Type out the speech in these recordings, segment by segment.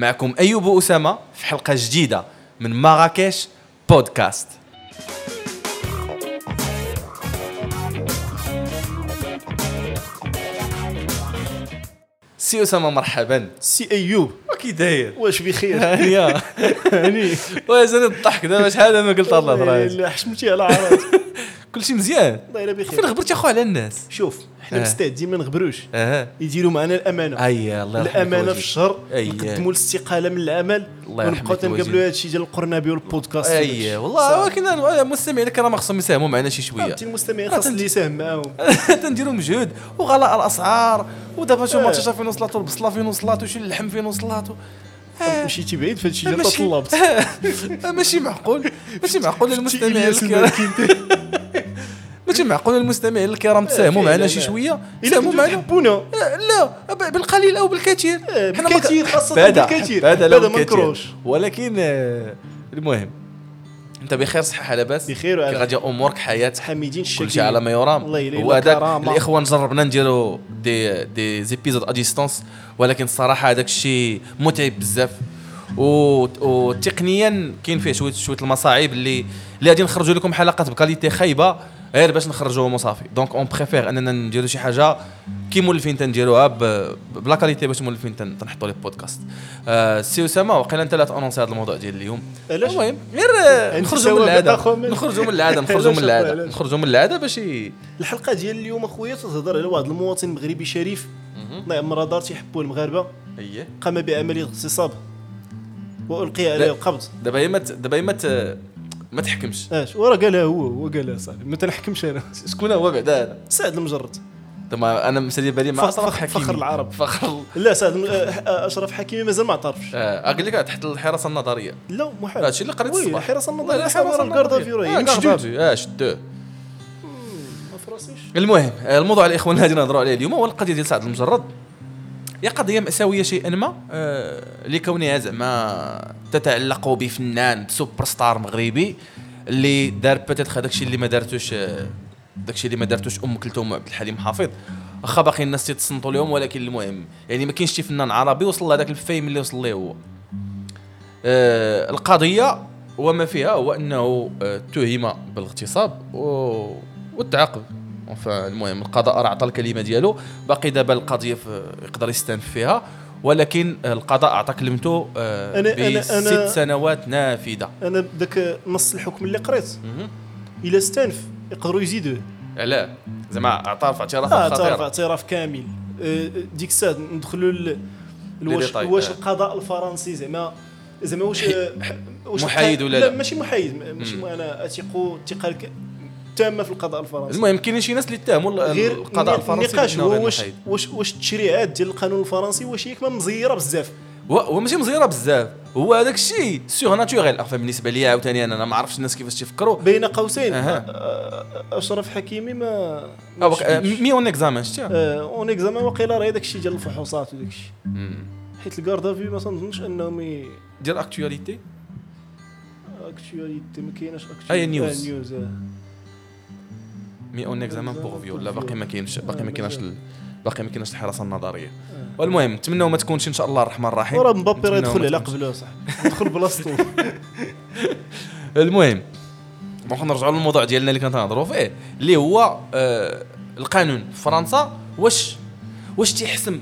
معكم أيوب اسامه في حلقة جديدة من مراكش بودكاست. سي أسامة مرحبا. سي أيوب. وكي داير. واش بخير؟ هانيه هاني وازال الضحك؟ دابا شحال؟ ما قلت الهضره لا حشمتي على عرض. كلشي مزيان. الله يلا فين بخير غبرتي اخو على الناس؟ شوف حنا آه. مستعدين ما نغبروش. آه. يديروا معنا الأمانة. أي الله الأمانة. في الشهر. نقدموا الاستقالة من العمل ونبقاو تنقابلوا. هذا الشيء ديال القرنبي والبودكاست. أي والله ولكن المستمعين الكرام خصهم يساهموا معنا شي شوية. المستمعين خاص اللي يساهم معاهم. تنديروا مجهود وغلاء الأسعار. ودابا شوف آه. ماتشا فين وصلات والبصله فين وصلات وشي اللحم فين وصلات آه. مشيتي بعيد في هذا الشيء ديال طلبت. آه، ماشي معقول. ماشي معقول المستمعين ماشي معقول المستمعين الكرام تساهموا معنا شي شوية؟ إلا تساهموا معنا؟ لا بالقليل أو بالكثير. حنا ك- بالكثير، بعدا- بالكثير. لو ما. نكروش. ولكن آه، المهم. أنت بخير صحه لاباس بخير وعلى- غادي أمورك حياتك. حميدين كل شيء الشاكرين على ما يرام. هو هذاك. الإخوان جربنا نديروا des des épisodes à distance ولكن الصراحة هذاك الشيء متعب بزاف. وتقنيا كاين فيه شوية شوية المصاعب اللي اللي غادي نخرجوا لكم حلقات ب qualité خايبة. غير باش نخرجوهم وصافي donc on préfère أننا نديروا شي حاجة كي مولفين تنديروها بلا qualité باش مولفين تن- تنحطوا les podcasts آه سي أسامة وقيلا أنت لا تأنونسي هذا الموضوع ديال اليوم؟ المهم غير نخرجوا من العادة. نخرجوا من العادة نخرجوا من العادة؟ نخرجوا من العادة باش الحلقة ديال اليوم أخويا تتهضر على واحد المواطن مغربي شريف. الله يعمر دار تيحبوه المغاربة. أييه. قام بعمليه اغتصاب. وألقي. عليه القبض دابا هي دابا هي ما تحكمش. اش وراه قالها هو هو قالها صاحبي. ما تنحكمش أنا. شكون هو بعدا. هذا سعد المجرد. دابا أنا مسالي بالي مع فخر- أشرف حكيمي. فخر العرب. فخر لا سعد الم- آه، أشرف حكيمي مازال ما اعترفش. آه، قال لك تحت الحراسة النظرية. لا محال هادشي اللي قريت الصباح. الحراسة النظرية الحراسة صار la garde à vue راه هي آه، مشدود. آه شدوه ما فراسيش. المهم آه، الموضوع الاخوان اللي غادي نهضروا عليه اليوم هو القضية ديال سعد المجرد. هي قضية مأساوية شيئا ما آه، لكونها زعما تتعلق بفنان سوبر ستار مغربي اللي دار peut-être هذاك الشيء اللي ما دارتوش آه، داك الشيء اللي ما دارتوش أم كلثوم وعبد الحليم حافظ. واخا باقي الناس تتصنتوا لهم ولكن المهم يعني ما كاينش شي فنان عربي وصل لهذاك الفيم اللي وصل ليه هو. آه، القضية وما فيها هو أنه آه، اتهم بالاغتصاب و- فالمهم القضاء راه عطى الكلمة ديالو. باقي دابا القضية في يقدر يستنف فيها. ولكن القضاء اعطى كلمته آه، بست سنوات نافذة. أنا ذاك نص الحكم اللي قريت. إلا استنف يقدروا يزيدوه. علاه. زعما اعترف اعتراف اعتراف خطير. اعتراف كامل. آه، ديك الساعة ندخلوا واش آه. القضاء الفرنسي؟ زعما زعما واش آه، واش محايد ولا لا؟ ماشي محايد. ماشي. أنا أثق الثقه الك- تامة في القضاء الفرنسي. المهم كاينين شي ناس اللي اتهموا القضاء الفرنسي النقاش هو واش. واش واش التشريعات ديال القانون الفرنسي واش هي كما مزيرة بزاف. هو ماشي مزيرة بزاف هو هذاك الشيء c'est naturel بالنسبة لي عاوتاني أنا أنا ما عرفتش الناس كيفاش تيفكروا بين قوسين. آه، أشرف حكيمي ما آه، آه، مي أون اكزامان شتي أون اكزامان واقيلا راه داك الشيء ديال الفحوصات وداك الشيء حيت la garde à vue ما تنظنش أنهم ي- ديال actualité actualité ما كايناش آه، actualité news. news آه. mis en examen pour viol. لا باقي ما كاينش باقي ما كايناش باقي ما كاينش الحراسة النظرية. والمهم نتمنوا ما تكونش إن شاء الله الرحمن الرحيم. وراه مبابي راه نتمناو يدخل على. قبله صح. يدخل بلاصتو المهم donc نرجعوا للموضوع ديالنا اللي كنا نهضروا فيه اللي هو آه القانون في فرنسا واش واش تيحسم؟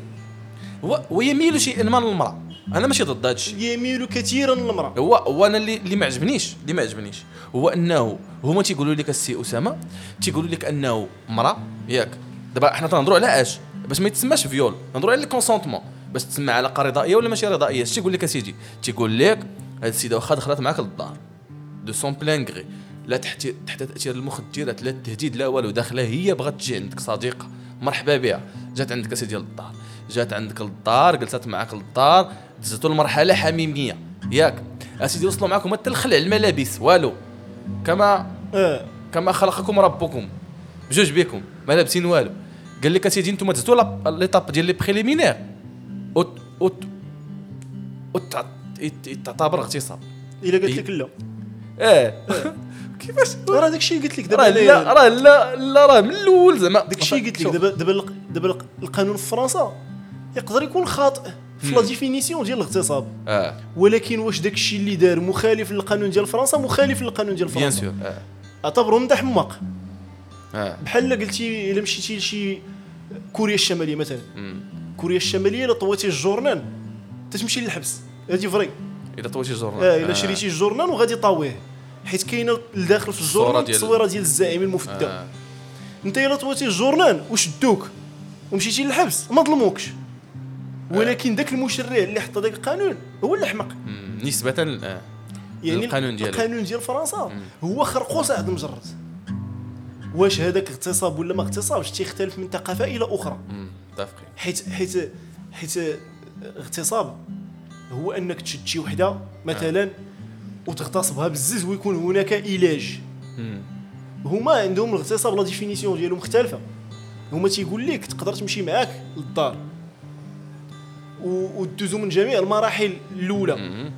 هو ويميل شيئا ما للمرأة. أنا ماشي ضد هذا الشيء يميل كثيرا للمرأة. هو هو أنا اللي اللي ما عجبنيش اللي ما عجبنيش. هو أنه هما تيقولوا لك السي أسامة تيقولوا لك أنه مرأة ياك. دابا حنا تنهضروا على اش باش ما يتسماش viol. نهضروا على ال consentement باش تسمى علاقه رضائيه ولا ماشي رضائيه اش تيقول لك اسيدي تيقول لك هاد السيدة واخا دخلت معاك للدار. de son plein gré لا تحت تحت تأثير المخدرات لا التهديد لا والو. داخلة هي بغات تجي عندك صديقة. مرحبا بها جات عندك اسيدي للدار. جات عندك للدار جلست معاك للدار. دزتوا لمرحله حميمية. ياك. أسيدي وصلوا معاكم حتى لخلع الملابس. والو. كما آه كما خلقكم ربكم. بجوج بكم ما لابسين والو. قال لك أسيدي أنتم دزتوا l'étape ديال les préliminaires out out out تعتبر اغتصاب. إلا قلت لك لا. آه كيفاش؟ راه داك الشيء قلت لك دابا لا راه لا لا راه من الأول زعما. داك الشيء قلت لك. دابا دابا الق- دابا الق- القانون في فرنسا يقدر يكون خاطئ. في la définition ديال الاغتصاب. آه. ولكن واش داك الشيء اللي دار مخالف للقانون ديال فرنسا مخالف للقانون ديال فرنسا bien sûr آه. اعتبره من حماق آه. بحال قلتي إلا مشيتي لشي كوريا الشمالية مثلا. كوريا الشمالية إلا طويتي الجورنان تتمشي للحبس. هادي فري. اذا طويتي الجورنال. آه إلا شريتي الجورنال وغادي طاويه. حيت كاينة لداخل في ديال- التصويره ديال الزعيم المفدى. آه. أنت إلا طويتي الجورنال وشدوك ومشيتي للحبس ما ظلموكش. ولكن ذاك المشرع اللي حط ذاك القانون هو اللي حمق. آه. يعني القانون ديالو. القانون ديال فرنسا هو خرقو سعد مجرد. واش هذاك اغتصاب ولا ما اغتصابش؟ تيختلف من ثقافة إلى أخرى. متفقين. حيت حيت حيت اغتصاب هو أنك تشد شي وحدة مثلا وتغتصبها بالزز ويكون هناك علاج. هما عندهم الاغتصاب la définition ديالو مختلفة. هما تيقول لك تقدر تمشي معاك للدار. و- ودوزو من جميع المراحل الأولى.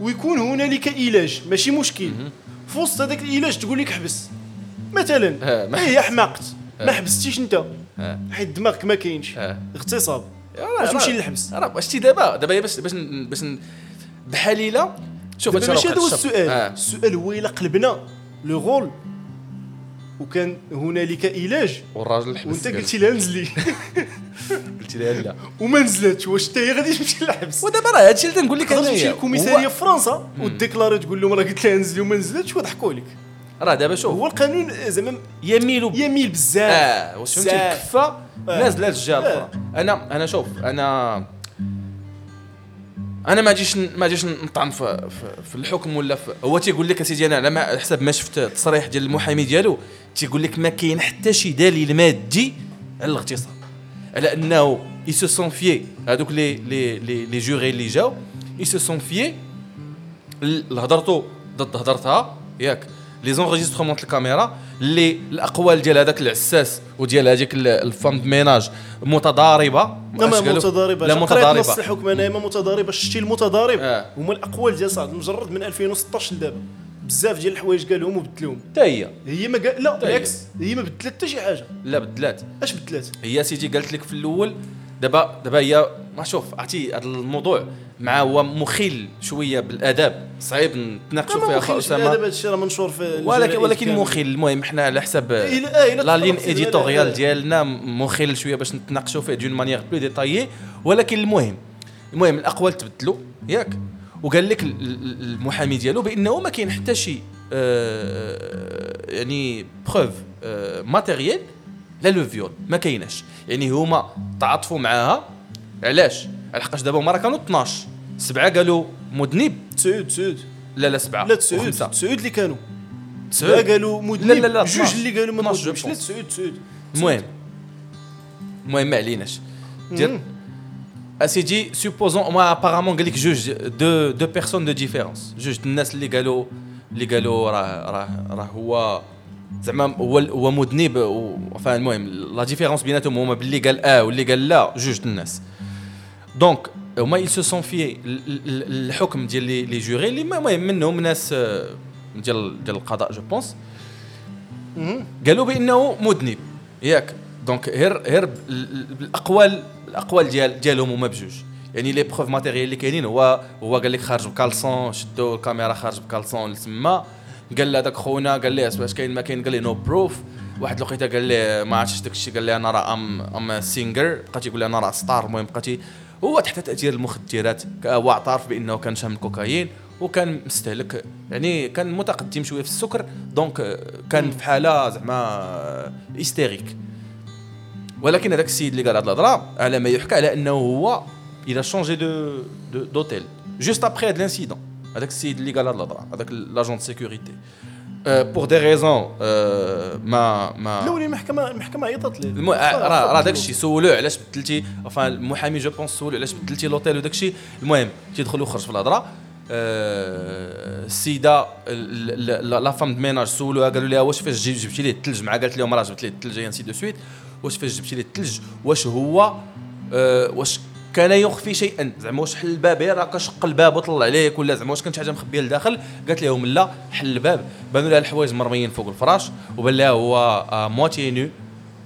ويكون هنالك علاج ماشي مشكل. في وسط هذاك العلاج تقول لك حبس مثلا هي حماقت ما. حبستيش أنت. حيت دماغك ما كاينش. اغتصاب. باش تمشي للحبس راه واش تي دابا دابا باش باش باش ن- بحليله شوف دابا ماشي هذا هو. السؤال. السؤال هو إلا قلبنا le rôle وكان هنالك علاج والراجل حبس وأنت قلتي لها نزلي. لها لا وما نزلتش واش حتى هي غادي تمشي للحبس؟ ودابا راه هادشي اللي تنقول لك تقدر تمشي انايا للكوميساريه في فرنسا وديكلاري تقول لهم راه قلت لها نزلي وما نزلتش وضحكوا لك. راه دابا شوف. هو القانون زعما يميل يميل بزاف. آه واش فهمتي. الكفه آه. نازلة للجهه الاخرى أنا أنا شوف أنا أنا ما جيش ما جيش نطعن في, في, الحكم ولا في هو تيقول لك أسيدي أنا على ما على حسب ما شفت التصريح ديال المحامي ديالو تيقول لك ما كاين حتى شي دليل مادي على الاغتصاب. على انه اي سو سون فيي هذوك لي لي لي لي جوري اللي جاو اي سو سون فيي اللي هضرتو ضد هضرتها ياك لي زونغيسترومون الكاميرا اللي الاقوال ديال هذاك العساس وديال هذيك ال- الفام ميناج متضاربه لا ما؟ متضاربه لا قريت نص متضاربه الحكم أنا ما متضاربه شتي المتضارب آه. هما الاقوال ديال سعد المجرد من 2016 لدابا بزاف ديال الحوايج قالهم وبدلهم حتى هي. هي ما قال لا بالعكس هي ما بدلت حتى شي حاجة. لا بدلات. اش بدلات؟ هي سيدي قالت لك في الأول دابا دابا هي ما شوف عرفتي هذا الموضوع مع هو مخل شوية بالآداب. صعيب نتناقشوا فيها هذا اسامه الشيء راه منشور في ولكن ولكن. مخل المهم حنا على حسب la, ligne éditoriale. ديالنا مخل شوية باش نتناقشوا فيه d'une manière plus détaillée ولكن المهم المهم الأقوال تبدلوا ياك. وقال لك ال- ال- المحامي ديالو بأنه ما كاين حتى شي آه، يعني preuve matérielle لا le viol ما كايناش. يعني هما تعاطفوا معاها. علاش؟ لحقاش دابا هما راه كانوا 12 سبعة قالوا مذنب. تسعود تسعود. لا لا سبعة لا تسعود. تسعود اللي كانوا. تسعود. قالوا مذنب. لا، لا، لا، جوج 12. اللي قالوا ما 12 مذنبش. لا تسعود تسعود. المهم. المهم ما عليناش. ديال اسيدي سوبوزون ما ابارامون قال لك جوج دو دو بيرسون دو ديفيرونس جوج د الناس اللي قالوا اللي قالوا راه راه راه هو زعما هو هو مذنب و- enfin المهم لا ديفيرونس بيناتهم هما باللي قال آه واللي قال لا جوج د الناس دونك هما يل سو سون في الحكم ديال لي لي جوري اللي المهم منهم ناس آه، ديال ديال القضاء جو بونس قالوا بانه مذنب ياك donc هير هير ب- ال- ال- بالاقوال الاقوال ديال ديالهم هما بجوج يعني les preuves matérielles اللي كاينين هو هو قال لك خارج ب caleçon شدوا الكاميرا خارج ب caleçon لتما قال له داك خونا قال لي واش كاين ما كاين قال لي no proof واحد الوقيته قال لي ما عرفتش داك الشيء قال لي أنا راه I'm I'm singer بقى تيقول أنا راه star المهم بقى هو تحت تاثير المخدرات هو اعترف بانه كان شام الكوكايين وكان مستهلك يعني كان متقدم شوية في السكر donc كان في حاله زعما hystérique ولكن هذاك السيد اللي قال هاد الهضرة على ما يحكى على أنه هو il a changé de d- d'hôtel. juste après هاد ال incident هذاك السيد اللي قال هاد الهضرة هذاك l'agent de sécurité pour des raisons ما ما. الأولى المحكمة المحكمة عيطت ليه الم... آه، راه راه داك الشيء سولوه علاش بدلتي enfin المحامي je pense سولو علاش بدلتي لوطيل وداك الشيء المهم تيدخل وخرج في الهضرة. آه، السيدة ال- ال- la femme de ménage سولوها قالوا لها واش فاش جي- جبتي ليه الثلج؟ مع قالت لهم راه جبت ليه الثلج ainsi de suite واش فاش جبتي ليه الثلج واش هو؟ آه، واش كان يخفي شيئا؟ زعما واش حل الباب؟ غير هكا شق الباب وطلع عليك ولا زعما واش كانت حاجة مخبية لداخل؟ قالت لهم لا حل الباب. بانوا لها الحوايج مرميين فوق الفراش وبان لها هو moitié nu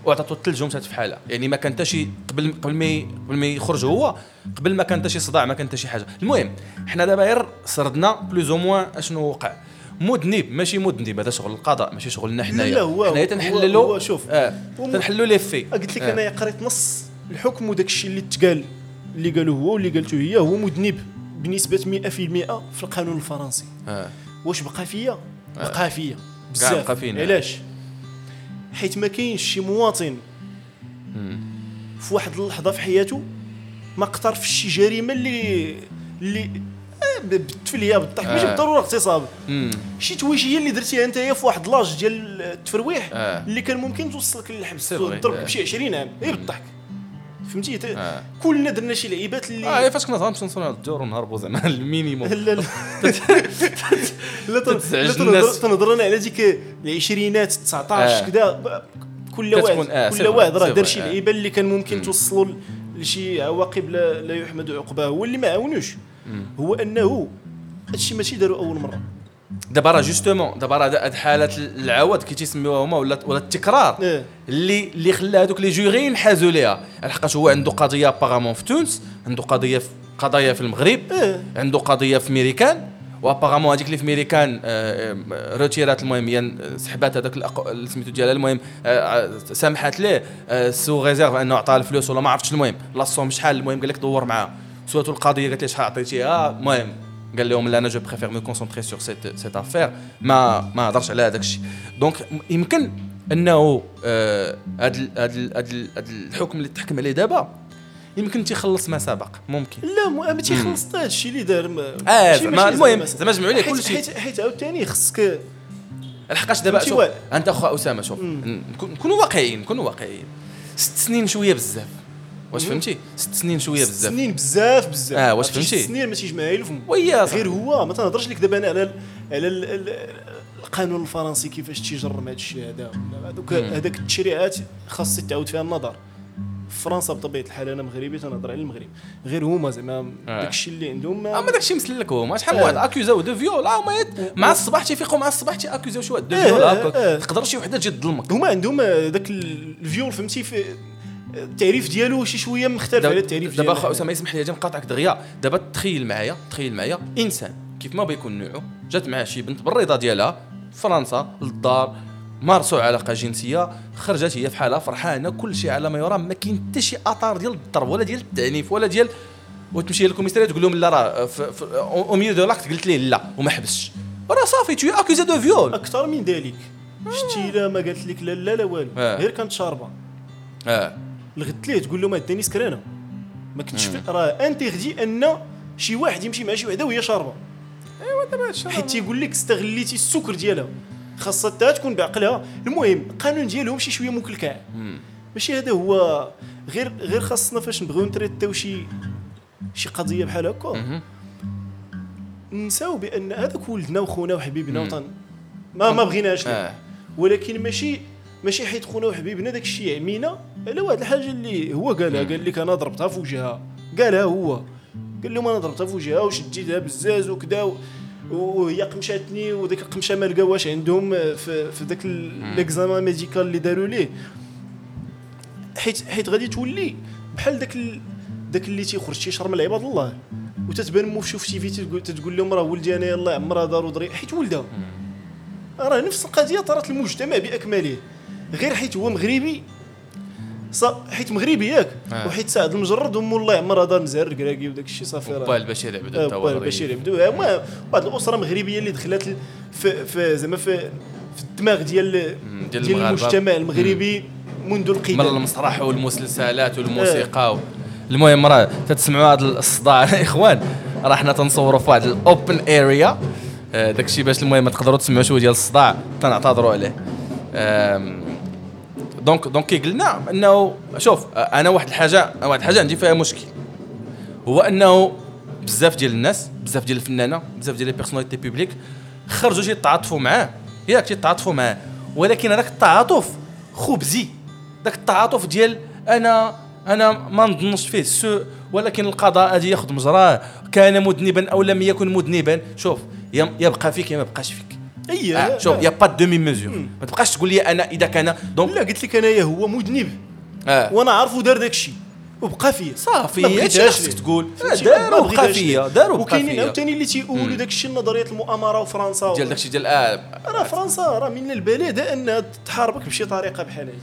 وعطاتو الثلج ومشات في حالها. يعني ما كان شي قبل قبل ما قبل ما يخرج هو قبل ما كان شي صداع ما كان شي حاجة. المهم حنا دابا غير سردنا بلوز أو موان أشنو وقع. مذنب ماشي مذنب هذا شغل القضاء ماشي شغلنا حنايا. لا، هو- حنايا تنحللوا شوف. هو- تنحللوا لي في. قلت لك آه. أنا قريت نص الحكم وداك الشيء اللي تقال اللي قالوا هو واللي قالته هي هو مذنب بنسبه 100% في القانون الفرنسي. آه. واش بقى فيا؟ بقى فيا. بزاف. علاش؟ حيت ما كاينش شي مواطن في واحد اللحظة في حياته ما اقترف شي جريمة اللي اللي آه، بالتفلية بالضحك ماشي آه. بالضرورة اغتصاب شي تويشيه اللي درتيها أنت في واحد l'âge ديال التفرويح آه. اللي كان ممكن توصلك للحبس. تضربك آه. بشي 20 عام غير بالضحك فهمتي ت- آه. كلنا درنا شي لعيبات اللي آه فاش كنا صغار نمشيو نصونوا على الدور ونهربوا زعما ال minimum لا لا لا تن- تتزعج لا تنهضر- الناس. تنهضر أنا على ديك العشرينات 19 آه. كذا كل واحد آه، كل واحد راه دار شي. لعيبة اللي كان ممكن توصلوا لشي عواقب لا, لا يحمد عقباه هو اللي ما عاونوش هو أنه هادشي ماشي داروا أول مرة. دابا راه justement دابا راه هاد حالات العود كي تيسميوها هما ولا ولا التكرار آه اللي اللي خلى هذوك les jurés ينحازوا ليها. لحقاش هو عنده قضية apparemment في تونس عنده قضية في قضايا في المغرب آه عنده قضية في ميريكان و apparemment هذيك اللي في ميريكان آه، آه، retir ات المهم هي سحبات هذاك سميتو ديالها المهم آه، سامحت ليه sous réserve أنه عطاها الفلوس ولا ما عرفتش المهم. لا ال somme شحال المهم؟ قال لك دور معاها. سواتو القضية قالت لي شحال عطيتيها المهم قال لهم لا أنا je préfère me concentrer sur cette cette affaire ما ما هضرش على هذاك الشيء donc يمكن انه ال- هاد الحكم اللي تحكم عليه دابا يمكن تيخلص ما سبق ممكن لا ما تيخلص حتى هادشي اللي دار آه زعما المهم زعما- جمعوا ليه حيت- كل شيء. حيت حيت عاوتاني خصك لحقاش دابا شوف. أنت أخو أسامة شوف. نكونوا واقعيين نكونوا واقعيين. ست سنين شوية بزاف. واش فهمتي؟ ست سنين شوية ست بزاف. سنين بزاف بزاف. آه، واش عرفتي؟ ست فهمتي؟ سنين ما الا فم ويا غير هو ما تنهضرش لك دابا أنا على على ال- ال- القانون الفرنسي كيفاش تيجرم هذا الشيء هذا. هذوك. هذاك التشريعات خاص تعاود فيها النظر. فرنسا بطبيعة الحال أنا مغربي تنهضر على المغرب. غير هما زعما آه. داك الشيء اللي عندهم ما- اما داكشي مسلك هو ما شحال من آه. واحد accus او de viol؟ آه ما يت- مع الصباح تيفيقوا مع الصباح تي accus او شي واحد de آه، viol. آه، آه. تقدر شي وحدة تجي تظلمك. هما عندهم ذاك ال viol فهمتي؟ في التعريف ديالو شي شوية مختلف على التعريف دابا اخو ديالنا. أسامة يسمح لي نقاطعك دغيا. دابا تخيل معايا تخيل معايا. إنسان. كيف ما بيكون نوعه جات معاه شي بنت بالرضا ديالها فرنسا للدار مارسوا علاقة جنسية خرجت هي في حالها فرحانة كل شيء على ما يرام ما كاين حتى شي اثار ديال الضرب ولا ديال التعنيف ولا ديال وتمشي للكوميسارية تقول لهم لا راه au milieu de l'acte قلت ليه لا وما حبسش. راه صافي t'es accusé de viol أكثر من ذلك. شتي لا ما قالت لك لا لا لا والو. آه. غير كانت شاربة. آه. لغت ليه تقول له ما داني سكرانه ما كنتش راه انتردي ان شي واحد يمشي مع شي وحده وهي شاربة. ايوا دابا هادشي حيت تيقول لك استغليتي السكر ديالها خاصها حتى تكون بعقلها. المهم القانون ديالهم شي شوية مكلكع ماشي هذا هو غير غير خاصنا فاش نبغيو نتريتاو شي شي قضية بحال هكا. نساو بأن هذاك ولدنا وخونا وحبيبنا وطن ما ما بغيناش. آه. ولكن ماشي ماشي حيت خونا وحبيبنا داك الشيء عمينا على واحد الحاجة اللي هو قالها قال لك أنا ضربتها في وجهها. قالها هو. قال لهم أنا ضربتها في وجهها وشديتها بالزاز وكذا و- وهي قمشاتني وديك القمشة ما لقاوهاش عندهم في في ذاك l'examen médical اللي داروا ليه. حيت حيت غادي تولي بحال داك ال... داك اللي تيخرج تيشهر من عباد الله وتتبان مو في تقول تتقول لهم راه ولدي أنا يلاه عمرها دار ودري حيت ولدها. راه نفس القضية طرات المجتمع بأكمله. غير حيت هو مغربي. حيت مغربي ياك. آه. وحيت سعد المجرد ام الله عمرها دار نزهة الركراكي وداك الشيء صافي راه. البشير عبدو آه، التواري البشير عبدو هما واحد الأسرة مغربية اللي دخلت في, في زعما في في الدماغ ديال مم، ديال. المجتمع المغربي منذ من القدم المسرح والمسلسلات والموسيقى و... المهم راه تتسمعوا هذا الصداع إخوان راه حنا تنصوروا في واحد ال open area داك الشيء باش المهم تقدروا تسمعوا شوية ديال الصداع تنعتذروا عليه. donc donc كي قلنا انه شوف أنا واحد الحاجة واحد الحاجة عندي فيها مشكل. هو انه بزاف ديال الناس بزاف ديال الفنانة بزاف ديال les personnalités publiques خرجوا تيتعاطفوا معاه. ياك تيتعاطفوا معاه ولكن هذاك التعاطف خبزي. ذاك التعاطف ديال أنا أنا ما نظنش فيه. السوء ولكن القضاء غادي ياخذ مجراه. كان مذنبا أو لم يكن مذنبا. شوف يبقى فيك يا ما بقاش فيك. اي آه شوف y a pas demi-mesure. ما تبقاش تقول لي أنا إذا كان donc لا قلت لك أنايا هو مذنب آه. وأنا عارفو دار داك الشيء. وبقى فيا صافي هادشي اللي خصك. تقول؟ فهمتي؟ دار ما وبقى بغيتهاش فيا. دار وبقى وكاينين فيا. عاوتاني اللي تيقولوا داك الشيء نظريه المؤامرة وفرنسا ديال داكشي ديال آه. راه فرنسا راه من البلادة انها تحاربك بشي طريقة بحال هادي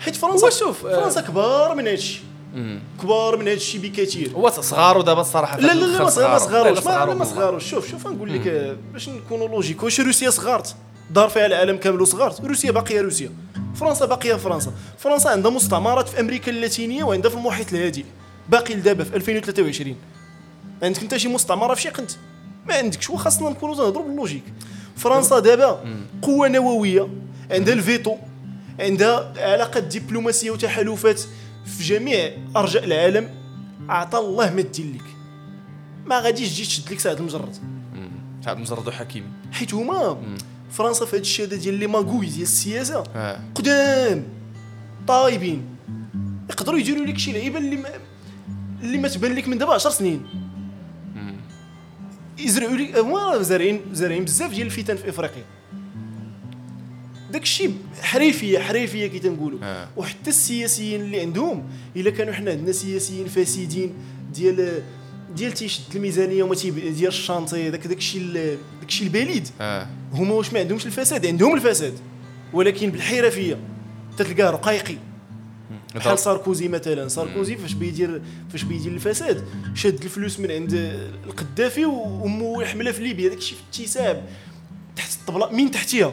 حيت فرنسا شوف، آه. فرنسا كبار من هادشي. كبار من هادشي بكثير هو صغارو دابا الصراحه لا لا لا ما صغار- ما صغاروش ما-. صغاروش شوف شوف نقول لك باش نكونوا logique واش روسيا صغارت؟ دار فيها العالم كامل وصغارت. روسيا باقية روسيا. فرنسا باقية فرنسا. فرنسا عندها مستعمرات في أمريكا اللاتينية وعندها في المحيط الهادي. باقي لدابا في 2023 عندك أنت شي مستعمرة في شي قنت؟ ما عندكش. وخاصنا نكونوا تنهضروا بال logique. فرنسا دابا قوة نووية عندها الفيتو عندها علاقات دبلوماسية وتحالفات. في جميع أرجاء العالم عطى الله ما دير لك. ما غاديش تجي تشد لك سعد المجرد. سعد مجرد حكيمي حيت هما فرنسا في هذا الشيء هذا ديال لي ماغوي ديال السياسة. آه. قدام. طايبين. يقدروا يديروا لك شي لعيبة اللي ما اللي ما تبان لك من دابا 10 سنين. يزرعوا لك هما زارعين زارعين بزاف ديال الفتن في إفريقيا. داك الشيء حريفية حريفية كي تنقولوا آه. وحتى السياسيين اللي عندهم إلا كانوا حنا عندنا سياسيين فاسدين ديال ديال تيشد الميزانية وما ديال ال chantier داك داك الشيء ال- داك الشيء البليد آه هما واش ما عندهمش الفساد عندهم الفساد. ولكن بالحرفية تتلقاه رقيقي. بحال ساركوزي مثلا. ساركوزي فاش بيدير فاش بيدير الفساد شاد الفلوس من عند القذافي وأمه حمله في ليبيا. داك الشيء في الاغتصاب تحت الطبلة من تحتها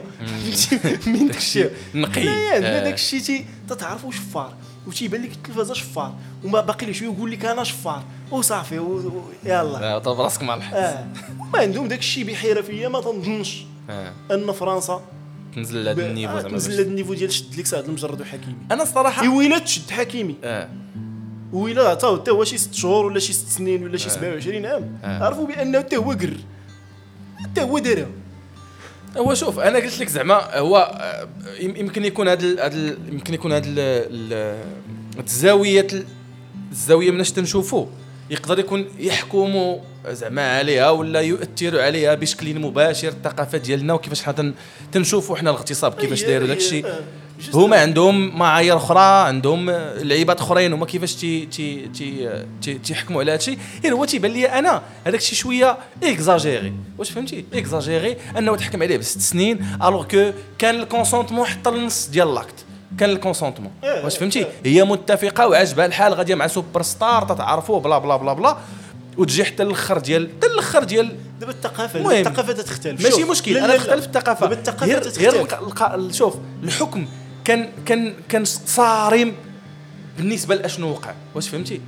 من تحتها نقي. لا آه. داك الشيء تي تتعرفوا شفار وتيبان لك التلفازة شفار وما باقي لي شوية يقول لك أنا شفار. وصافي و... و... يلا. آه طب راسك مع الحس آه. ما عندهم داك الشيء بحرفيه ما تنظنش. آه. أن فرنسا. تنزل لهذا niveau آه، زعما تنزل لهذا النيفو ديال شد لك سعد المجرد وحكيمي. أنا الصراحه إي ويلا تشد حكيمي. آه. ويلا عطاو حتى هو شي ست شهور ولا شي ست سنين ولا شي 27 عام. آه. عرفوا بأنه حتى هو قر. حتى هو دارها. هو شوف أنا قلت لك زعما هو آه، يم- يمكن يكون هذا هذا يمكن يكون هذا ال- ال- الزاوية ال- الزاوية من اش تنشوفوا يقدر يكون يحكموا زعما عليها ولا يؤثروا عليها بشكل مباشر الثقافة ديالنا وكيفاش حنا تن- تنشوفوا حنا الاغتصاب كيفاش أي- دايروا أي- داك الشيء هما عندهم معايير أخرى عندهم لعيبات أخرين هما كيفاش تي تي تي تي تيحكموا على هادشي. غير هو تيبان لي أنا هذاك الشيء شوية إكزاجيري. واش فهمتي؟ إكزاجيري أنه تحكم عليه بست سنين alors que كان ال consentement حتى النص ديال l'acte كان ال consentement إيه، واش إيه، فهمتي؟ إيه. هي متفقة وعجبها الحال غادية مع سوبر ستار تتعرفوا bla bla bla bla. وتجي حتى الآخر ديال حتى الآخر ديال دابا الثقافه. الثقافة تختلف. ماشي مشكل أنا. تختلف الثقافة. دابا الثقافة تختلف. شوف الحكم كان كان كان صارم بالنسبة لأشنو وقع؟ واش فهمتي؟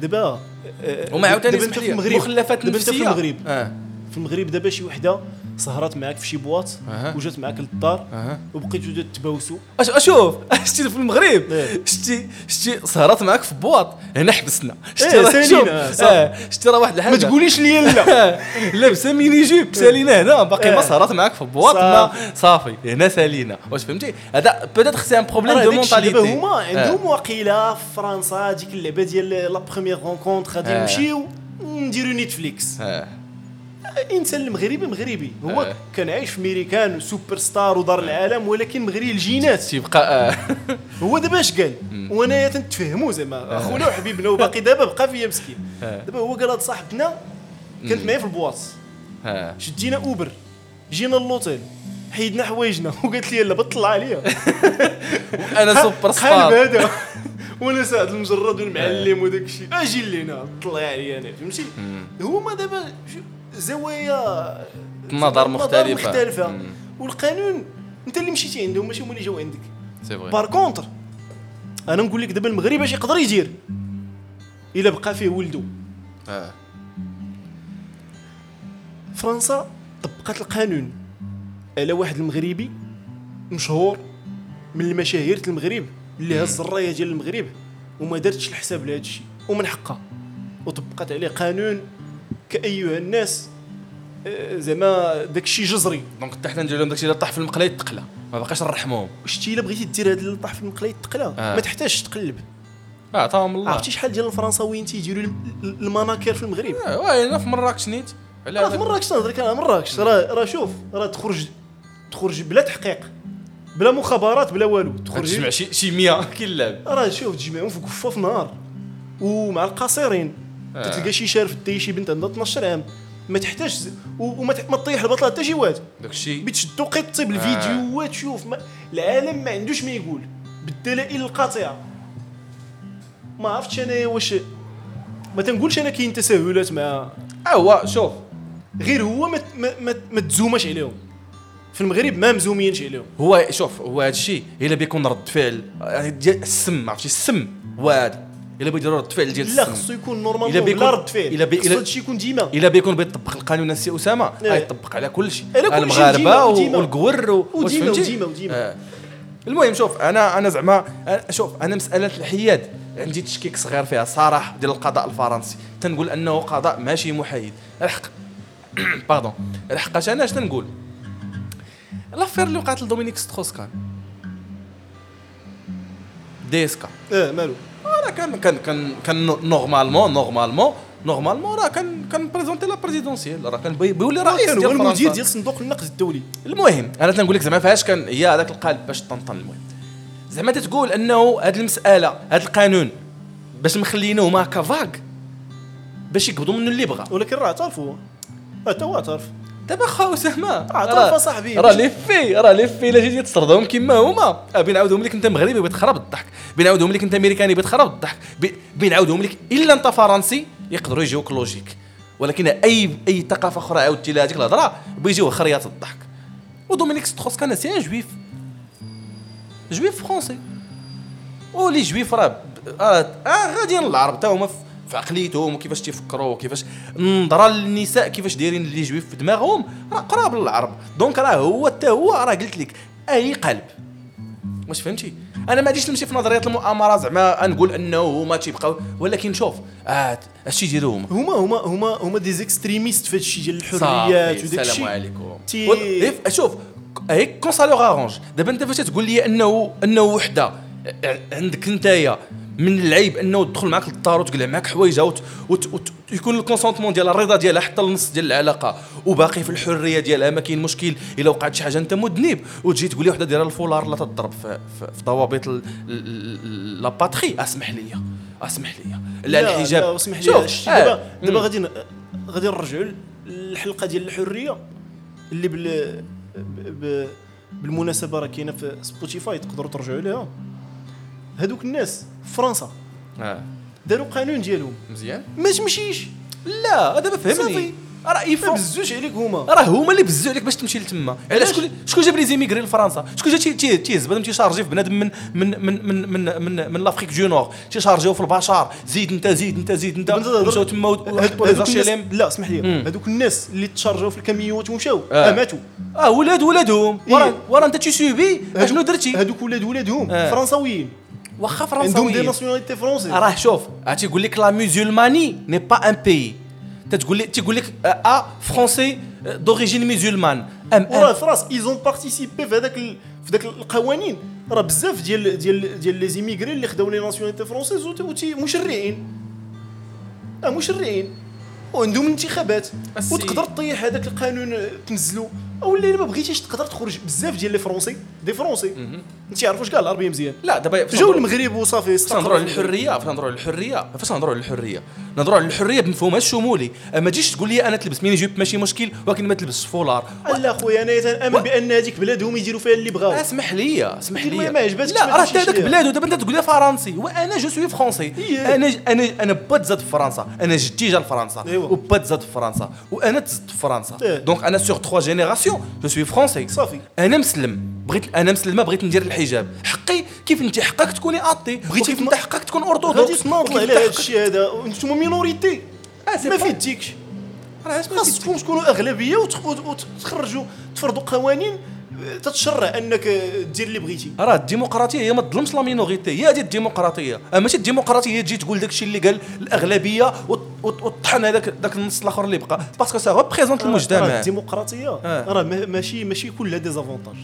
دابا آه، وما عاوتاني دابا في المغرب. مخلفات دابا أنت في نفسيه المغرب. آه. في المغرب دابا شي وحدة سهرات معاك في شي boîte. وجات معاك للدار أها. وبقيتوا تباوسوا أش أشوف شتي في المغرب إيه. شتي شتي سهرات معاك في boîte هنا حبسنا شتي إيه، راه- سالينا، شوف،. آه شتي راه واحد الحاجة ما تقوليش لي لا لابسة mini-jupe سالينا هنا باقي ما إيه. سهرات معاك في boîte صافي. هنا سالينا واش فهمتي هذا peut-être c'est un problème de الشيء دابا mentalité هما عندهم وقيله في فرنسا ديك اللعبة ديال la première rencontre غادي. نمشيو نديرو Netflix الانسان المغربي مغربي. هو آه. كان عايش في ميريكان سوبر ستار ودار العالم ولكن مغربي الجينات. تيبقى آه. هو دابا اش قال؟ وانايا تنتفهموا زعما. أخونا وحبيبنا وباقي دابا بقى فيا مسكين. آه. دابا هو قال هاد صاحبتنا كانت معايا في ال boîte آه. شدينا أوبر جينا للوطيل حيدنا حوايجنا. وقالت لي لا بطلع عليا. أنا سوبر ستار هذا وأنا سعد المجرد والمعلم وداك الشيء. أجي لينا طلع عليا أنا فهمتي؟ هما دابا زوايا نظر مختلفة. مختلفة. مم. والقانون انت اللي مشيتي عندهم ماشي هما اللي جاو عندك. c'est vrai par contre أنا نقول لك دابا المغرب اش يقدر يدير. إلا بقى فيه ولده آه. فرنسا طبقت القانون. على واحد المغربي مشهور من المشاهير المغرب اللي هز الراية ديال المغرب وما دارتش الحساب لهذا الشيء ومن حقها. وطبقت عليه قانون كأيها الناس آه، زعما داك الشيء جزري. donc حتى حنا ندير لهم داكشي اللي طاح في المقله يتقلى ما بقاش نرحموهم. شتي إلا بغيتي دير هذا اللي طاح في المقله يتقلى آه. ما تحتاجش تقلب. آه عطاهم الله. عرفتي شحال ديال الفرنساويين تيديروا الم- المناكير في المغرب؟ آه، واه أنا في مراكش نيت. راه في مراكش تنهضر لك على مراكش. راه راه شوف راه تخرج تخرج بلا تحقيق بلا مخابرات بلا والو. تجمع تخرج شي شي 100 كيلعب راه شوف تجمعهم في كفه في نهار ومع القصيرين آه. تلقى شي شارف دي شي بنت عندها 12 عام ما تحتاجش وما ما تطيح البطلة حتى شي واحد داك الشيء بتشدو قطي بالفيديوهات شوف ما العالم ما عندوش ما يقول. بالدلائل القاطعة. ما عرفتش أنا واش ما تنقولش أنا كاين تساهلات مع آه هو شوف. غير هو ما ما, ما, ما تزومش عليهم. في المغرب ما مزومينش عليهم. هو شوف هو هذا الشيء إلا بيكون رد فعل آه، السم عرفتي؟ السم هو هذا إلا بيديروا رد فعل ديال لا خصو يكون normalement بلا رد فعل. بي- خصو هادشي يكون ديما. إلا بيكون بيطبق القانون السي أسامة. إيه. غيطبق على كل شيء ديما المغاربة وديما. والقور و- واش وديما؟ وديما وديما. آه. المهم شوف أنا أنا زعما شوف أنا مسألة الحياد. عندي تشكيك صغير فيها صراحة ديال القضاء الفرنسي. تنقول أنه قضاء ماشي محايد. الحق pardon الحقاش أنا أش تنقول؟ l'affaire اللي وقعت لدومينيك ستروس كان. ديسكا. آه مالو. راه كان كان كان كان normalement normalement normalement راه كان كان présenté la présidentielle راه كان بي- بيولي رئيس كان هو ديال المدير ديال صندوق النقد الدولي المهم أنا تنقول لك زعما فاش كان هي هذاك القالب باش طنطن المهم. زعما تتقول أنه هذه المسألة هذا القانون باش مخلينوه فاغ باش يقبضوا منه اللي بغا. ولكن راه اعترفوا حتى هو اعترف دابا خا أسامة اعترف أصاحبي. راه لي في راه لي في إلا جيتي تسردهم كيما هما. آه، بنعاودهم لك أنت مغربي بتخرب الضحك. بنعاودهم لك أنت أمريكاني بتخرب الضحك. ب- بنعاودهم لك إلا أنت فرنسي يقدروا يجيوك لوجيك ولكن اي أي ثقافة أخرى عاودتي لها هذيك الهضرة بيجيو خريات الضحك. ودومينيك ستروس كان c'est un juif juif français و les juifs راه آه آه غاديين العرب تا هما في- عقليتهم وكيفاش تيفكروا وكيفاش النظره للنساء كيفاش دايرين les juifs في دماغهم؟ راه قراب للعرب. donc راه هو حتى هو راه قلت لك أي قلب. واش فهمتي؟ أنا ما غاديش نمشي في نظريات المؤامرة زعما نقول أنه هما تيبقاو ولكن شوف آه اش يديروا هما هما هما هما هما des extrémistes في هادشي ديال الحريات وداك السلام عليكم. تي- إيه، شوف هيك كونسا لو غارونج دابا أنت فاش تقول لي انه أنه وحدة عندك نتايا من العيب أنه تدخل معك للدار وتقلع معك حوايجها وت- وت- وت- يكون ال consentement ديالها الرضا ديالها حتى النص ديال العلاقة. وباقي في الحرية ديالها ما كاين مشكل. إلا وقعت شي حاجة أنت مذنب وتجي تقول لي وحدة دايره الفولار لا تضرب في, في, في ضوابط ال- ال- ال- la patrie أسمح لي أسمح لي. لا الحجاب. لا أسمح لي. شتي آه. دابا دابا. غادي غادي نرجعوا للحلقة ديال الحرية اللي بال بالمناسبة راه كاينة في سبوتيفاي تقدروا ترجعوا لها هذوك الناس في فرنسا. آه. داروا قانون ديالهم. مزيان؟ ما تمشيش. لا دابا فهمني. راه يفهم بزوش عليك هما. راه هما اللي بزوا عليك باش تمشي لتما. علاش؟ شكون شكون جاب les immigrés لفرنسا؟ شكون جا تي- تي- تيهز بنادم تي charger في بنادم من من من من من من, من l'Afrique du Nord تي chargerيو في البشر زيد انت زيد انت زيد انت. مشاو تما وحطوا لا اسمح لي. هذوك الناس اللي تشارجوا في الكاميوات ومشاو. آه. آه. ماتوا. آه ولاد ولادهم. إيه. ورا ورا انت تيسوبي اشنو درتي؟ هذوك ولاد ولادهم. آه. فرنساويين. واخا عندهم دي فرنساويين ناسيوناليتي فرونسي راه شوف تيقول لك لا ميزولماني ني با ان بيي تتقول لك تيقول لك ا فرونسي دوريجين ميزولمان ام ام فراس ايزون بارتيسيبي في هذاك في ذاك القوانين. راه بزاف ديال ديال ديال les immigrés اللي خداو les nationalités françaises مشرعين. آه مشرعين. وعندهم انتخابات. وتقدر تطيح هذاك القانون آه، تنزلو. أو اللي ما بغيتيش تقدر تخرج. بزاف ديال les Français des Français. أنت عارفوش كاع العربيه مزيان. لا دابا جاو المغرب وصافي فاش نهضروا على الحرية فاش نهضروا على الحرية. فاش نهضروا على الحرية. نهضروا على الحرية بمفهومها الشمولي ما تجيش تقول لي أنا تلبس mini-jupe ماشي مشكل ولكن ما تلبسش فولار. لا خويا أنا تنامن بأن هذيك بلادهم يديروا فيها اللي بغاو. اسمح لي اسمح لي. ما عجبتكش لا راه حتى هذاك. بلادو دابا انت تقول لي فرنسي وأنا je suis français. أنا أنا أنا با تزاد في فرنسا. أنا جدي جا لفرنسا. وبا تزاد في فرنسا وأنا تزدت في فرنسا. إيه. donc أنا sur trois générations je suis français صافي. أنا مسلم. بغيت أنا مسلمة بغيت ندير الحجاب. حقي كيف انت حقك تكوني اتي بغيتي تم- أنت حقك تكون تناضل وكيف على هذا الشيء هذا؟ وأنتم minorité آه، ما با- في يديكش راه اسمع خاصكم تكونوا أغلبية وتخ- وت- وتخرجوا تفرضوا قوانين تتشرع انك دير اللي بغيتي. راه الديمقراطية هي ما تظلمش la minorité هي هذه الديمقراطية. ماشي الديمقراطية هي تجي تقول داك الشيء اللي قال الأغلبية وت- وت- وتطحن هذاك داك النص الآخر اللي بقى. parce que ça représente راه المجتمع الديمقراطية. آه. راه ما- ماشي ماشي كلها des avantages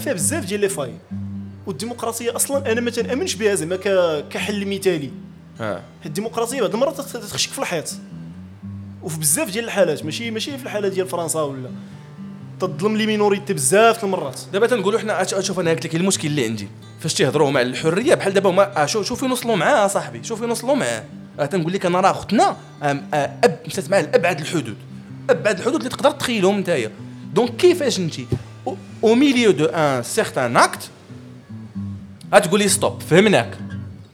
فيها بزاف ديال les failles والديمقراطية أصلا أنا ما تنامنش بها زعما كحل مثالي. آه. الديمقراطية بعض المرات تخ- تخشك في الحيط. وفي بزاف ديال الحالات. ماشي ماشي في الحالة ديال فرنسا ولا تظلم les minorités بزاف المرات. دابا تنقولوا حنا شوف أنا قلت لك المشكل اللي عندي. فاش تيهضروا مع الحرية بحال دابا هما آه، شوف شوف يوصلوا معاه صاحبي؟ شوف يوصلوا معاه؟ آه تنقول لك أنا راه أختنا آه، اب مشات معاه لابعد الحدود. أبعد الحدود اللي تقدر تخيلهم نتايا. donc كيفاش انت au milieu d'un certain acte غتقول لي stop فهمناك.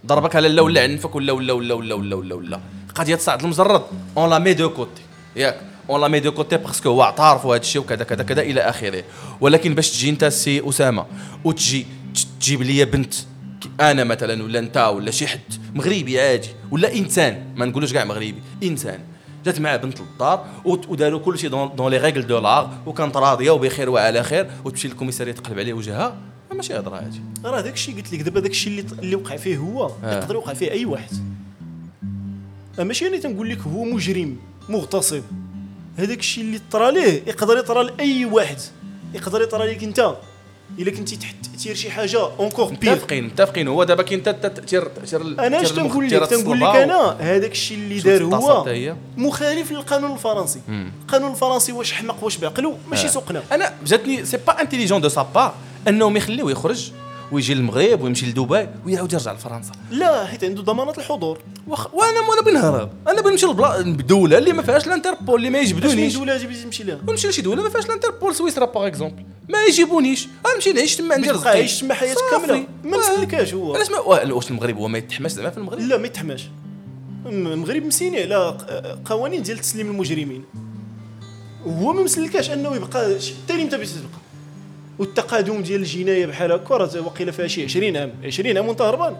ضربك على لا ولا عنفك ولا ولا ولا ولا ولا ولا ولا. قضية سعد المجرد on l'a mis de côté ياك. on l'a mis de côté parce que هو اعترف وهذا الشيء وكذا كذا كذا إلى آخره. ولكن باش تجي أنت السي أسامة وتجي تجيب لي بنت أنا مثلا ولا أنت ولا شي حد مغربي عادي ولا إنسان ما نقولوش كاع مغربي إنسان. جات معاه بنت للدار وداروا كل شيء dans les règles de l'art وكانت راضية وبخير وعلى خير وتمشي لل commissariat تقلب عليه وجهها. ماشي هضره هادي راه داك الشيء قلت لك دابا داك الشيء اللي اللي وقع فيه هو آه. يقدر يوقع فيه أي واحد. ماشي أنا تنقول لك هو مجرم مغتصب. هذاك الشيء اللي طرا ليه يقدر يطرى لأي واحد. يقدر يطرى لك أنت. إلا كنتي تحت تير شي حاجة اونكور بير متفقين متفقين. هو دابا كاين تا تير تير أنا اش تنقول لك؟ تنقول لك أنا هذاك الشيء اللي دار هو مخالف للقانون الفرنسي. القانون الفرنسي واش حمق واش بعقلو ماشي آه. سوقنا. أنا جاتني سي با انتيليجون دو سا بار أنهم يخليوه يخرج. ويجي للمغرب ويمشي لدبي ويعاود يرجع لفرنسا. لا حيت عنده ضمانة الحضور. وخ... وأنا وأنا بغي نهرب أنا بغي نمشي لبلا الدولة اللي ما فيهاش الانتربول اللي ما باش يجبدونيش دولة بغيتي تمشي لها؟ ونمشي لشي دولة ما فيهاش الانتربول سويسرا par exemple ما يجيبونيش. غنمشي نعيش تما ندير تبقى زگي عايش تما حياتك. كاملة. ما. مسلكاش هو. علاش ما وا- واش المغرب هو ما يتحماش زعما في المغرب؟ لا ما يتحماش. الم- المغرب مسيني على قوانين ديال تسليم المجرمين وهو ما مسلكاش أنه يبقى حتى انت بغيتي تبقى؟ والتقادم ديال الجناية بحال هكا راه واقيلا فيها شي 20 عام 20 عام وانت هربان.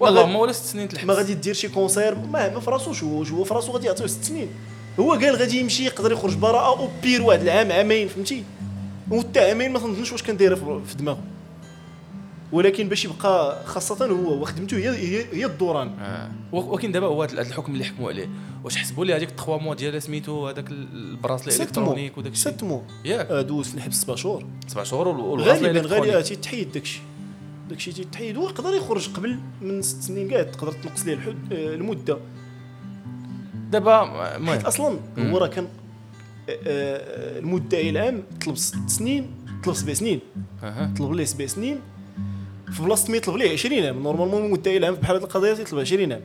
والله ما ولا ست سنين تلحق ما غادي دير شي concert ما ما في راسوش هو هو في راسو غادي يعطيوه ست سنين. هو قال غادي يمشي يقدر يخرج براءة أو بير واحد العام عامين فهمتي؟ وتا عامين ما تنظنش واش كان داير في في دماغه. ولكن باش يبقى خاصة هو وخدمته هي هي, هي الدوران. آه. ولكن دابا هو هذا الحكم اللي حكموا عليه. واش حسبوا لي هذيك 3 mois ديال سميتو هذاك ال bracelet six mois. électronique وداك الشيء؟ ست مو. ياك. آه، دوز الحبس سبع شهور. سبع شهور وال- وال bracelet غالبا غالبا الالكترونيك تيتحيد داكشي داكشي تيتحيد ويقدر يخرج قبل من ست سنين كاع تقدر تنقص ليه الحد آه، المدة. دابا حيت المهم. أصلا. هو راه كان آه، آه، المدعي العام طلب ست سنين طلب سبع سنين. أها. طلب ليه سبع سنين في بلاصة ما يطلب ليه؟ 20 عام. normalement المدعي العام بحال هذه القضية تيطلب 20 عام.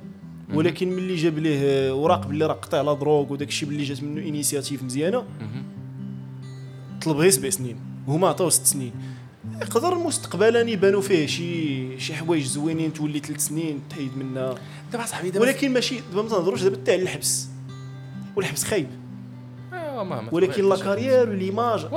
ولكن ملي جاب ليه اوراق باللي راه قطع لا drogue وداك الشيء باللي جات منه initiative مزيانة. طلب غير سبع سنين. وهما عطاو ست سنين. يقدر مستقبلا يبانوا فيه شي شي حوايج زوينين تولي ثلاث سنين تحيد منها. دابا صاحبي دابا ولكن ماشي دابا ما تنهضروش دابا حتى على الحبس. والحبس خايب. آه، ولكن. لا carrière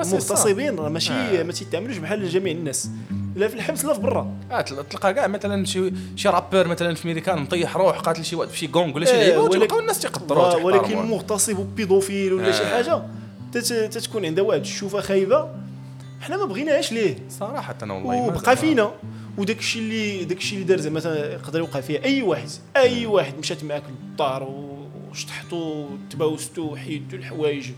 سي المغتصبين راه ماشي. ما تيتعاملوش بحال جميع الناس. لا في الحبس لا في برا. آه تل- تلقى كاع مثلا شي شي rappeur مثلا في ميريكان مطيح روح قاتل شي واحد في شي gang ولا شي آه، لعيبه ولكن- وتلقاو الناس تيقدروه آه، ولكن. مغتصب وبيدوفيل ولا شي آه. حاجة تت- تتكون عندها واحد الشوفة خايبة. حنا ما بغيناش ليه. صراحة أنا والله وبقى فينا. وداك الشيء اللي داك الشيء اللي دار زعما مثلا يقدر يوقع فيه أي واحد أي واحد مشات معاك للدار وشطحتو تباوستو حيدتو الحوايج.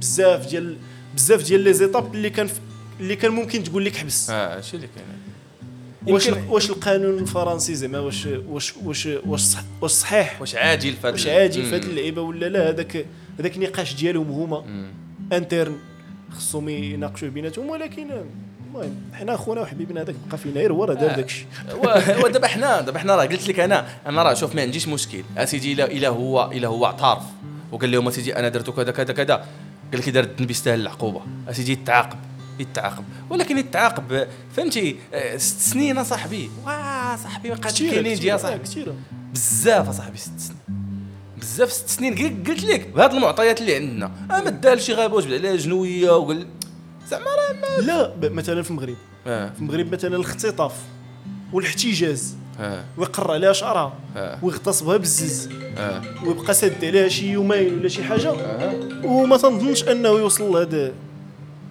بزاف ديال بزاف ديال لي زيتاب اللي كان في- اللي كان ممكن تقول لك حبس. آه هادشي اللي كاين واش واش القانون الفرنسي زعما واش واش واش واش صح واش صحيح؟ واش عاجل في هاد واش ال- عادي في مم. هاد اللعيبة ولا لا؟ هذاك هذاك النقاش ديالهم هما. interne خصهم يناقشوه بيناتهم ولكن المهم حنا خونا وحبيبنا هذاك بقى فينا غير هو راه دار آه. داك الشيء و- ودابا حنا دابا حنا راه قلت لك أنا أنا راه شوف ما عنديش مشكل. اسيدي الا إلا هو إلا هو اعترف. وقال لهم اسيدي أنا درت كذا كذا كذا. قال لك دار الذنب يستاهل العقوبة. اسيدي يتعاقب يتعاقب ولكن يتعاقب فهمتي؟ آه، ست سنين اصاحبي واه صاحبي قعدش كاينين ديال صاحبي. كثيره بزاف اصاحبي ست سنين. بزاف ست سنين. قل- قلت لك بهاد المعطيات اللي عندنا. آه، ما دار شي غابه وجبد عليها جنوية وقال زعما راه ما لا مثلا في المغرب. آه. في المغرب مثلا الاختطاف والاحتجاز آه. ويقر عليها شعرها آه. ويغتصبها بالزز آه. ويبقى ساد عليها شي يومين ولا شي حاجة. آه. وما تنظنش أنه يوصل لهذا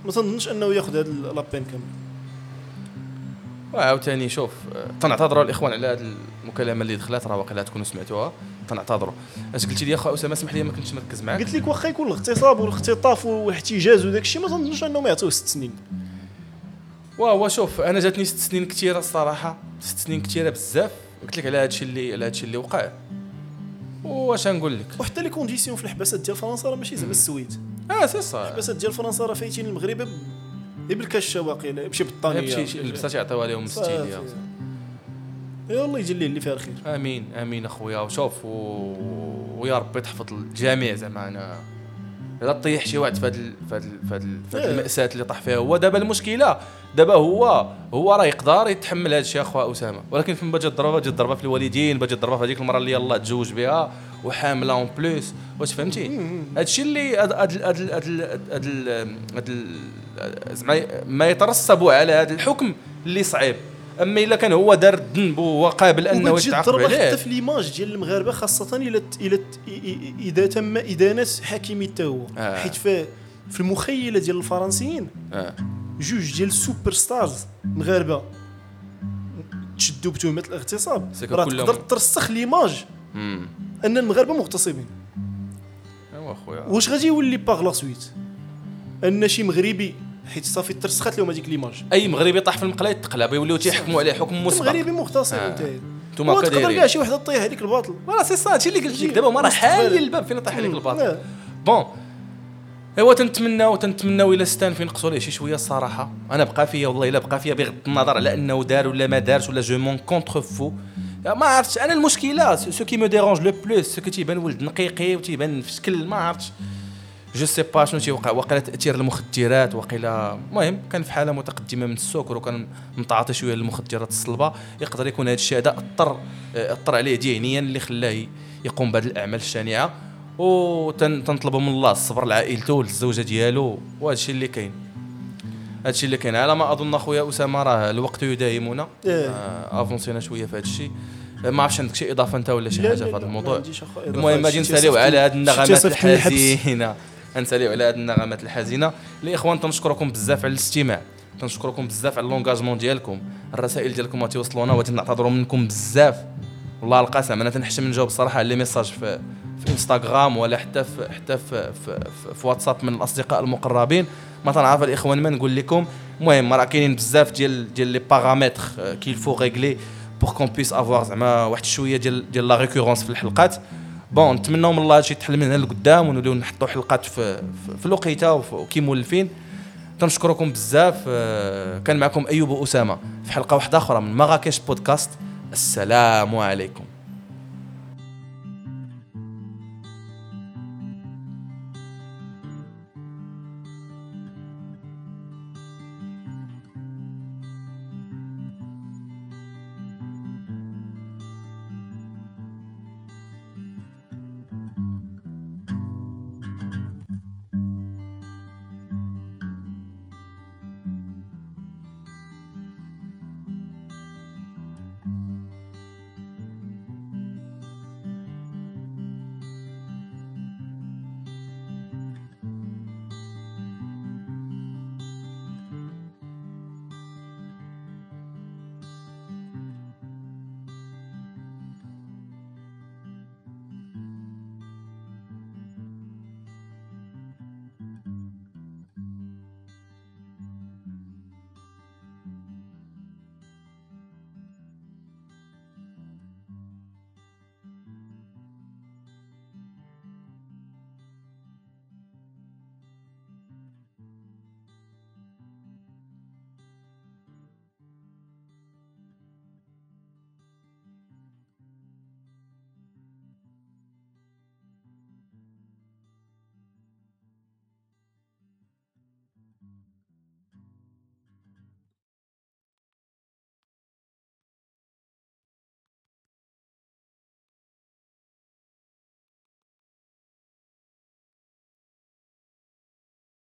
ما تنظنش أنه يأخذ هذا لابين كامل. وعاوتاني شوف تنعتذروا الإخوان على هذه المكالمة اللي دخلت راه واقيلا تكونوا سمعتوها. تنعتذروا. أش قلتي لي اخا أسامة اسمح لي ما كنتش مركز معاك؟ قلت لك واخا يكون الاغتصاب والاختطاف والاحتجاز وداك الشيء ما تنظنش أنهم يعطيوه ست سنين. وهو شوف أنا جاتني ست سنين كثيره الصراحة. ست سنين كثيره بزاف. قلت لك على هذا الشيء اللي على هذا الشيء اللي وقع. واش نقول لك؟ وحتى les conditions في الحباسات ديال فرنسا راه ماشي زعما السويد. آه سي صا بس ديال فرنسا راه فايتين المغرب بالكشه باقي يمشي بالطانية. بشي البسات يعطيوها لهم. ستيليا يا الله يجي الليل اللي فيها الخير. آمين آمين أخويا. وشوف و... ويا ربي تحفظ الجميع زعما أنا. لا تطيح شي واحد في هذا في إيه. المأساة اللي طاح فيها. هو دابا المشكلة دابا هو هو راه يقدر يتحمل هذا الشيء أخويا أسامة. ولكن فين باجي الضربة؟ جات الضربة في الوالدين باجي الضربة في هذيك المرة اللي يلاه تزوج بها. وحاملة اون بلوس واش فهمتي؟ هذا الشيء اللي هاد هاد هاد هاد هاد هاد زعما ما يترسب على هذا الحكم اللي صعيب. أما إلا كان هو دار الذنب وهو قابل انه يتعاقب عليه. حتى في l'image ديال المغاربة خاصة إلى إلى إذا تم ادانه حكيمي حتى هو. آه. حيت في في المخيلة ديال الفرنسيين آه. جوج ديال ال super stars مغاربة تشدوا بتهمة الاغتصاب. راه تقدر ترسخ l'image أن المغاربة مغتصبين. أيوا خويا. واش غادي يولي par la suite أن شي مغربي حيت صافي ترسخت لهم هذيك l'image. أي مغربي طاح في المقلة يتقلب يوليو تيحكموا عليه حكم مسبق. مغربي مغتصب آه. انت وتقدر دايرين كاع شي وحده طيح هذيك الباطل. voilà c'est ça هادشي اللي قلت لك. دابا هما راه. حالين الباب فين طيح عليك. الباطل. bon أيوا تنتمناو تنتمناو إلى استئناف ينقصوا ليه شي شوية الصراحه أنا بقى فيا والله إلا بقى فيا بغض النظر على أنه دار ولا ما دارش ولا je m'en contrefous ما عرفتش. أنا المشكلة ce qui me dérange le plus c'est que تيبان ولد نقيقي وتيبان في شكل ما عرفتش. je sais pas شنو تيوقع. وقيلا تأثير المخدرات وقيلا المهم كان في حالة متقدمة من السكر وكان متعاطي شوية للمخدرات الصلبة. يقدر يكون هذا الشيء هذا أثر أثر عليه ذهنيا اللي خلاه يقوم بهذه الأعمال الشنيعة. وتنطلبوا من الله الصبر لعائلته وللزوجه ديالو. وهذا الشيء اللي كاين. هذا الشيء اللي كاين. على ما أظن أخويا أسامة راه الوقت يداهمنا إيه. آه avancينا شوية في هذا الشيء. ما عرفتش عندك شي إضافة أنت ولا شي حاجة في هذا الموضوع. المهم غادي شتي نسأليو على هذه النغمات. الحزينة. نسأليو على هذه النغمات الحزينة. الاخوان تنشكركم بزاف على الاستماع. تنشكركم بزاف على l'engagement ديالكم. الرسائل ديالكم ما توصلونا وتنعتذروا منكم بزاف. والله القسم أنا تنحشم نجاوب الصراحة على les messages في في إنستغرام ولا حتى في حتى في, في, في, في واتساب من الأصدقاء المقربين. ما تنعرف الإخوان ما نقول لكم. المهم راه كاينين بزاف ديال ديال les paramètres qu'il faut régler pour qu'on puisse avoir زعما واحد شوية ديال ديال la récurrence في الحلقات. bon نتمنوا من الله هادشي يتحل من هنا لقدام ونوليو نحطوا حلقات في في, الوقيتة وكي مولفين تنشكركم بزاف. آه، كان معكم أيوب اسامه في حلقة واحدة أخرى من مراكش بودكاست. السلام عليكم.